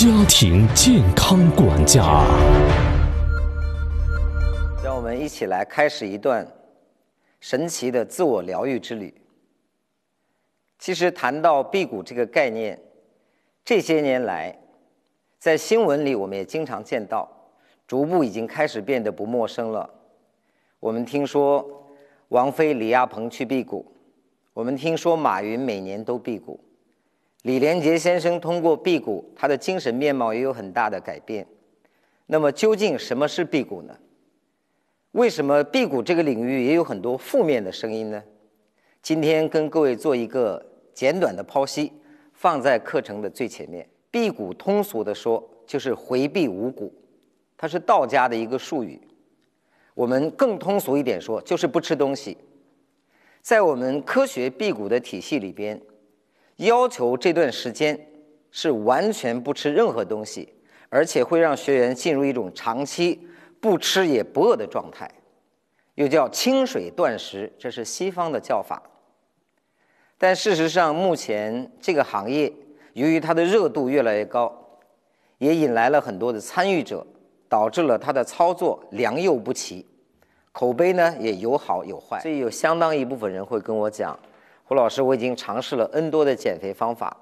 家庭健康管家。让我们一起来开始一段神奇的自我疗愈之旅。其实谈到辟谷这个概念，这些年来，在新闻里我们也经常见到，逐步已经开始变得不陌生了。我们听说王菲、李亚鹏去辟谷，我们听说马云每年都辟谷。李连杰先生通过辟谷，他的精神面貌也有很大的改变。那么，究竟什么是辟谷呢？为什么辟谷这个领域也有很多负面的声音呢？今天跟各位做一个简短的剖析，放在课程的最前面。辟谷通俗的说，就是回避五谷，它是道家的一个术语。我们更通俗一点说，就是不吃东西。在我们科学辟谷的体系里边。要求这段时间是完全不吃任何东西，而且会让学员进入一种长期不吃也不饿的状态，又叫清水断食，这是西方的叫法。但事实上，目前这个行业由于它的热度越来越高，也引来了很多的参与者，导致了它的操作良莠不齐，口碑呢也有好有坏，所以有相当一部分人会跟我讲。胡老师，我已经尝试了 N 多的减肥方法，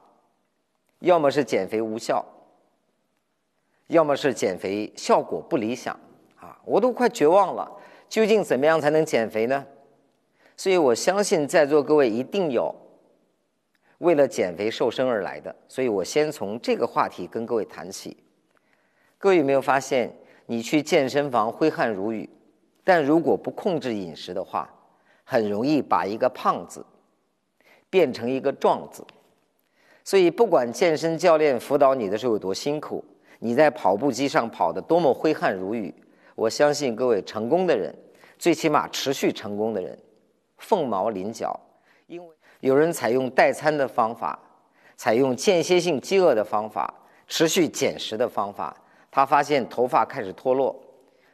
要么是减肥无效，要么是减肥效果不理想，啊，我都快绝望了。究竟怎么样才能减肥呢？所以我相信在座各位一定有为了减肥瘦身而来的，所以我先从这个话题跟各位谈起。各位有没有发现，你去健身房挥汗如雨，但如果不控制饮食的话，很容易把一个胖子。变成一个壮子，所以不管健身教练辅导你的时候有多辛苦，你在跑步机上跑得多么挥汗如雨，我相信各位成功的人，最起码持续成功的人，凤毛麟角，因为有人采用代餐的方法，采用间歇性饥饿的方法，持续减食的方法，他发现头发开始脱落，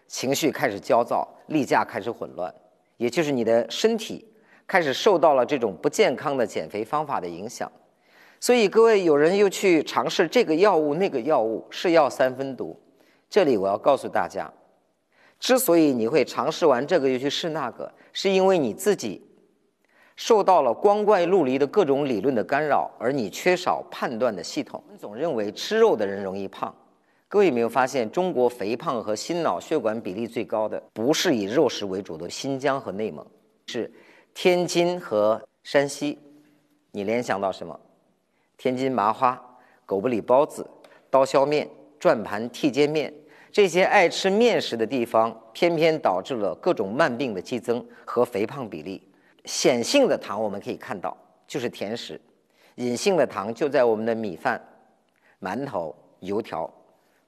情绪开始焦躁，例假开始混乱，也就是你的身体。开始受到了这种不健康的减肥方法的影响，所以各位有人又去尝试这个药物那个药物，是药三分毒。这里我要告诉大家，之所以你会尝试完这个又去试那个，是因为你自己受到了光怪陆离的各种理论的干扰，而你缺少判断的系统。总认为吃肉的人容易胖，各位有没有发现，中国肥胖和心脑血管比例最高的不是以肉食为主的新疆和内蒙，是。天津和山西，你联想到什么？天津麻花、狗不理包子、刀削面、转盘剔尖面，这些爱吃面食的地方，偏偏导致了各种慢病的激增和肥胖比例。显性的糖我们可以看到，就是甜食；隐性的糖就在我们的米饭、馒头、油条、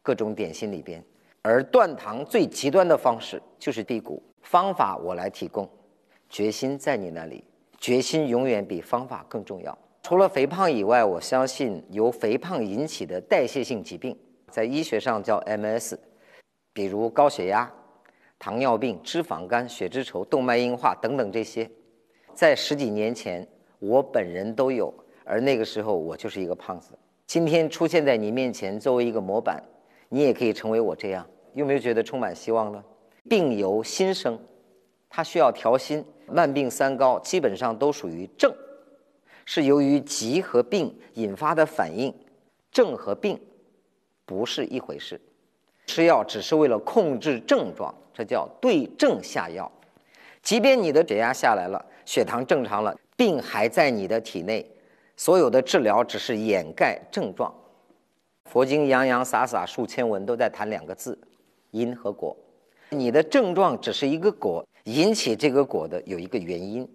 各种点心里边。而断糖最极端的方式就是辟谷，方法我来提供。决心在你那里，决心永远比方法更重要。除了肥胖以外，我相信由肥胖引起的代谢性疾病，在医学上叫 MS，比如高血压、糖尿病、脂肪肝、血脂稠、动脉硬化等等这些，在十几年前我本人都有，而那个时候我就是一个胖子。今天出现在你面前作为一个模板，你也可以成为我这样，有没有觉得充满希望呢？病由心生，它需要调心。慢病三高基本上都属于症，是由于疾和病引发的反应。症和病不是一回事，吃药只是为了控制症状，这叫对症下药。即便你的血压下来了，血糖正常了，病还在你的体内，所有的治疗只是掩盖症状。佛经洋洋洒洒数千文都在谈两个字：因和果。你的症状只是一个果。引起这个果的有一个原因，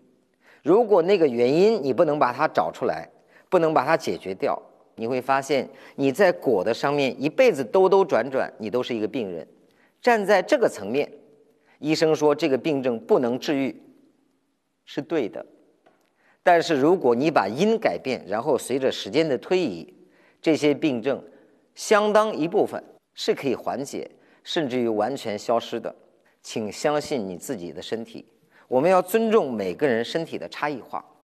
如果那个原因你不能把它找出来，不能把它解决掉，你会发现你在果的上面一辈子兜兜转转，你都是一个病人。站在这个层面，医生说这个病症不能治愈，是对的。但是如果你把因改变，然后随着时间的推移，这些病症相当一部分是可以缓解，甚至于完全消失的。请相信你自己的身体，我们要尊重每个人身体的差异化。